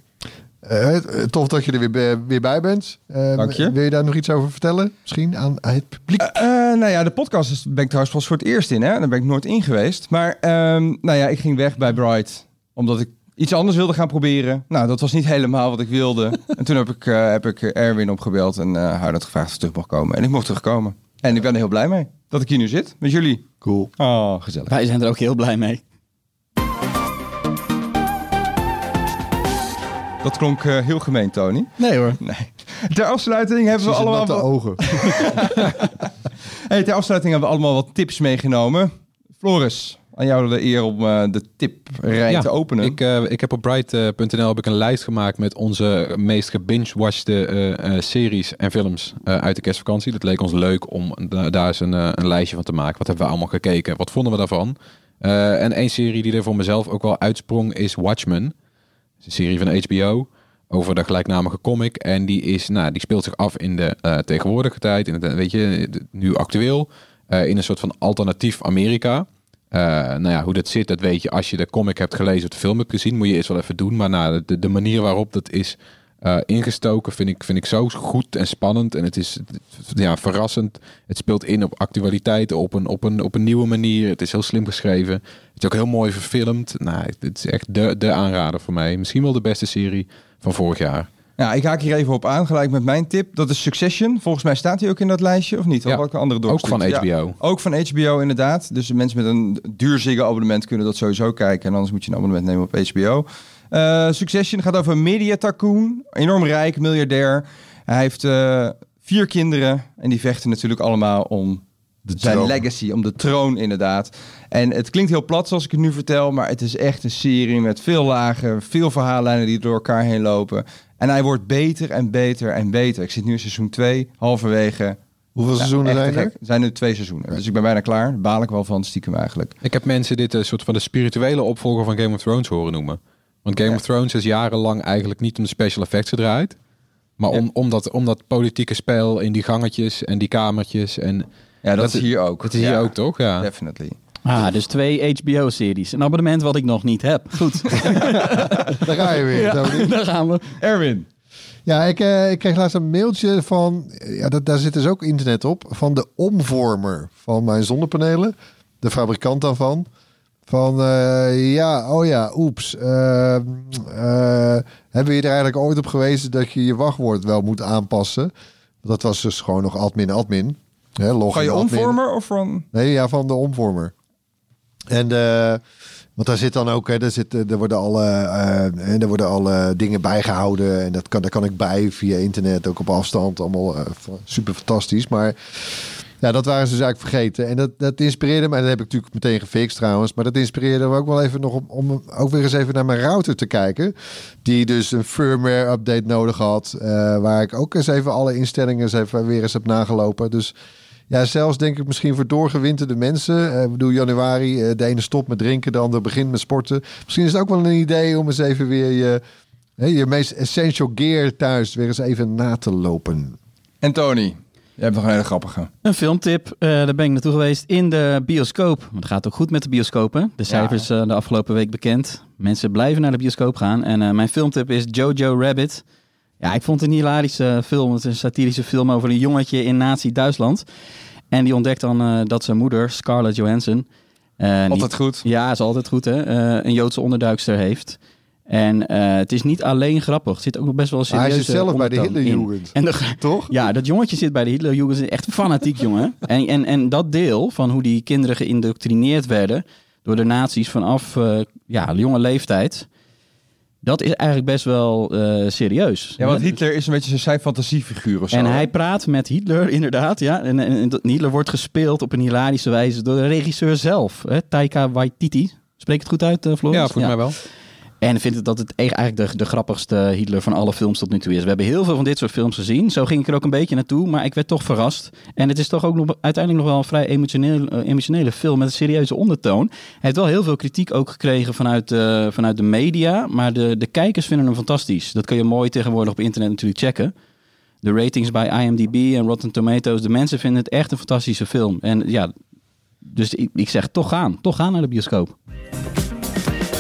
S4: eh, tof dat je er weer, bij- weer bij bent. Ehm,
S3: Dank je.
S4: Wil je daar nog iets over vertellen? Misschien aan het publiek?
S3: Eh, eh, nou ja, de podcast is, ben ik trouwens pas voor het eerst in. Hè? Daar ben ik nooit in geweest. Maar ehm, nou ja, ik ging weg bij Bright. Omdat ik iets anders wilde gaan proberen. Nou, dat was niet helemaal wat ik wilde. en toen heb ik, eh, heb ik Erwin opgebeld en eh haar dat gevraagd of ze terug mocht komen. En ik mocht terugkomen. En ik ben er heel blij mee dat ik hier nu zit met jullie.
S4: Cool.
S3: Oh, gezellig.
S5: Wij zijn er ook heel blij mee.
S3: Dat klonk eh, heel gemeen, Tony.
S5: Nee hoor.
S3: Nee. Ter afsluiting hebben we allemaal...
S4: natte ogen.
S3: Hey, ter afsluiting hebben we allemaal wat tips meegenomen. Floris, aan jou de eer om eh, de tiprij
S6: Ja,
S3: te openen.
S6: Ik, eh, ik heb op bright.nl heb ik een lijst gemaakt met onze meest gebinge-watchte eh, eh, series en films eh, uit de kerstvakantie. Dat leek ons leuk om da- daar eens een, een lijstje van te maken. Wat hebben we allemaal gekeken? Wat vonden we daarvan? Eh, en één serie die er voor mezelf ook wel uitsprong is Watchmen. Een serie van HBO over de gelijknamige comic. En die, is, nou, die speelt zich af in de eh, tegenwoordige tijd, in het, eh, weet je, nu actueel, eh, in een soort van alternatief Amerika. Nou ja, hoe dat zit, dat weet je als je de comic hebt gelezen of de film hebt gezien. Moet je eerst wel even doen. Maar nou, de, de manier waarop dat is eh, ingestoken vind ik, vind ik zo goed en spannend. En het is ja, verrassend. Het speelt in op actualiteiten op een, op, een, op een nieuwe manier. Het is heel slim geschreven. Het is ook heel mooi verfilmd. Nou, het is echt de, de aanrader voor mij. Misschien wel de beste serie van vorig jaar.
S3: Ja, ik haak hier even op aan, gelijk met mijn tip. Dat is Succession. Volgens mij staat hij ook in dat lijstje, of niet? Of
S6: Ja,
S3: welke andere
S6: Ook van?
S3: Ja,
S6: HBO.
S3: ook van HBO, inderdaad. Dus mensen met een duur Ziggo-abonnement kunnen dat sowieso kijken. En anders moet je een abonnement nemen op HBO. Eh, Succession gaat over een media tycoon. Enorm rijk, miljardair. Hij heeft eh, vier kinderen. En die vechten natuurlijk allemaal om zijn
S4: troon.
S3: legacy, om de troon inderdaad. En het klinkt heel plat zoals ik het nu vertel, maar het is echt een serie met veel lagen, veel verhaallijnen die door elkaar heen lopen. En hij wordt beter en beter en beter. Ik zit nu in seizoen 2, halverwege.
S4: Hoeveel
S3: Ja,
S4: seizoenen zijn er?
S3: Er zijn er twee seizoenen. Dus ik ben bijna klaar. Daar baal ik wel van, stiekem eigenlijk.
S6: Ik heb mensen dit een soort van de spirituele opvolger van Game of Thrones horen noemen. Want Game
S3: Ja.
S6: of Thrones is jarenlang eigenlijk niet om de special effects gedraaid. Maar om,
S3: Ja.
S6: om, dat, om dat politieke spel in die gangetjes en die kamertjes. En
S3: Ja, dat,
S6: Dat
S3: is hier ook.
S6: dat is hier ook toch? Ja.
S3: Definitely.
S5: Ah, dus twee HBO-series. Een abonnement wat ik nog niet heb. Goed,
S4: Daar ga je weer.
S5: Daar gaan we.
S3: Erwin.
S4: Ja, ik, eh, ik kreeg laatst een mailtje van, ja, dat, daar zit dus ook internet op, van de omvormer van mijn zonnepanelen. De fabrikant daarvan. Van, eh, ja, oh ja, oeps. eh, eh, hebben we je er eigenlijk ooit op gewezen dat je je wachtwoord wel moet aanpassen? Dat was dus gewoon nog admin, admin. Hè,
S3: Van je
S4: en
S3: omvormer of van...
S4: Nee, ja, van de omvormer. En eh, want daar zit dan ook, hè, daar, zit, er worden alle, eh, er worden alle dingen bijgehouden. En dat kan, daar kan ik bij via internet, ook op afstand. Allemaal super fantastisch. Maar ja, dat waren ze dus eigenlijk vergeten. En dat, dat inspireerde me. En dat heb ik natuurlijk meteen gefixt trouwens. Maar dat inspireerde me ook wel even nog om, om ook weer eens even naar mijn router te kijken. Die dus een firmware update nodig had. eh, waar ik ook eens even alle instellingen eens even weer eens heb nagelopen. Dus ja, zelfs denk ik misschien voor doorgewinterde mensen. Eh, Ik bedoel, januari, eh, de ene stopt met drinken, de ander begint met sporten. Misschien is het ook wel een idee om eens even weer je, je meest essential gear thuis weer eens even na te lopen.
S3: En Tony, jij hebt nog een hele grappige.
S5: Een filmtip, eh, daar ben ik naartoe geweest in de bioscoop. Want het gaat ook goed met de bioscopen. De cijfers eh, de afgelopen week bekend. Mensen blijven naar de bioscoop gaan. En eh, mijn filmtip is Jojo Rabbit. Ja, ik vond het een hilarische film. Het is een satirische film over een jongetje in nazi-Duitsland. En die ontdekt dan eh, dat zijn moeder, Scarlett Johansson... eh, niet-
S3: Altijd goed.
S5: ja, is altijd goed hè. Eh, een Joodse onderduikster heeft. En eh, het is niet alleen grappig. Er zit ook nog best wel een
S4: Maar hij zit zelf bij de. Hitlerjugend.
S5: En de,
S4: Toch?
S5: ja, dat jongetje zit bij de Hitlerjugend. Is echt fanatiek, jongen. En, en, en dat deel van hoe die kinderen geïndoctrineerd werden door de nazi's vanaf eh, ja, jonge leeftijd. Dat is eigenlijk best wel eh, serieus.
S3: Ja, want Hitler is een beetje zijn fantasiefiguur of zo.
S5: En hij praat met Hitler, inderdaad. Ja. En, en, en dat- Hitler wordt gespeeld op een hilarische wijze door de regisseur zelf, hè, Taika Waititi. Spreek het goed uit, uh, Floris?
S6: Ja, volgens mij wel.
S5: En vindt dat het e- eigenlijk de, de grappigste Hitler van alle films tot nu toe is. We hebben heel veel van dit soort films gezien. Zo ging ik er ook een beetje naartoe, maar ik werd toch verrast. En het is toch ook nog, uiteindelijk nog wel een vrij emotioneel, eh, emotionele film met een serieuze ondertoon. Hij heeft wel heel veel kritiek ook gekregen vanuit, eh, vanuit de media, maar de, de kijkers vinden hem fantastisch. Dat kun je mooi tegenwoordig op internet natuurlijk checken. De ratings bij IMDb en Rotten Tomatoes, de mensen vinden het echt een fantastische film. En ja, dus ik, ik zeg toch gaan. Toch gaan naar de bioscoop.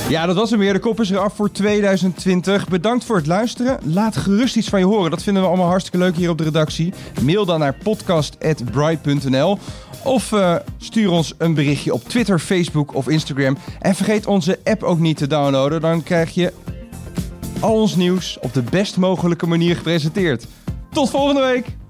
S3: Ja, dat was hem weer. De kop is eraf voor 2020. Bedankt voor het luisteren. Laat gerust iets van je horen. Dat vinden we allemaal hartstikke leuk hier op de redactie. Mail dan naar podcast.bright.nl of eh, stuur ons een berichtje op Twitter, Facebook of Instagram. En vergeet onze app ook niet te downloaden. Dan krijg je al ons nieuws op de best mogelijke manier gepresenteerd. Tot volgende week!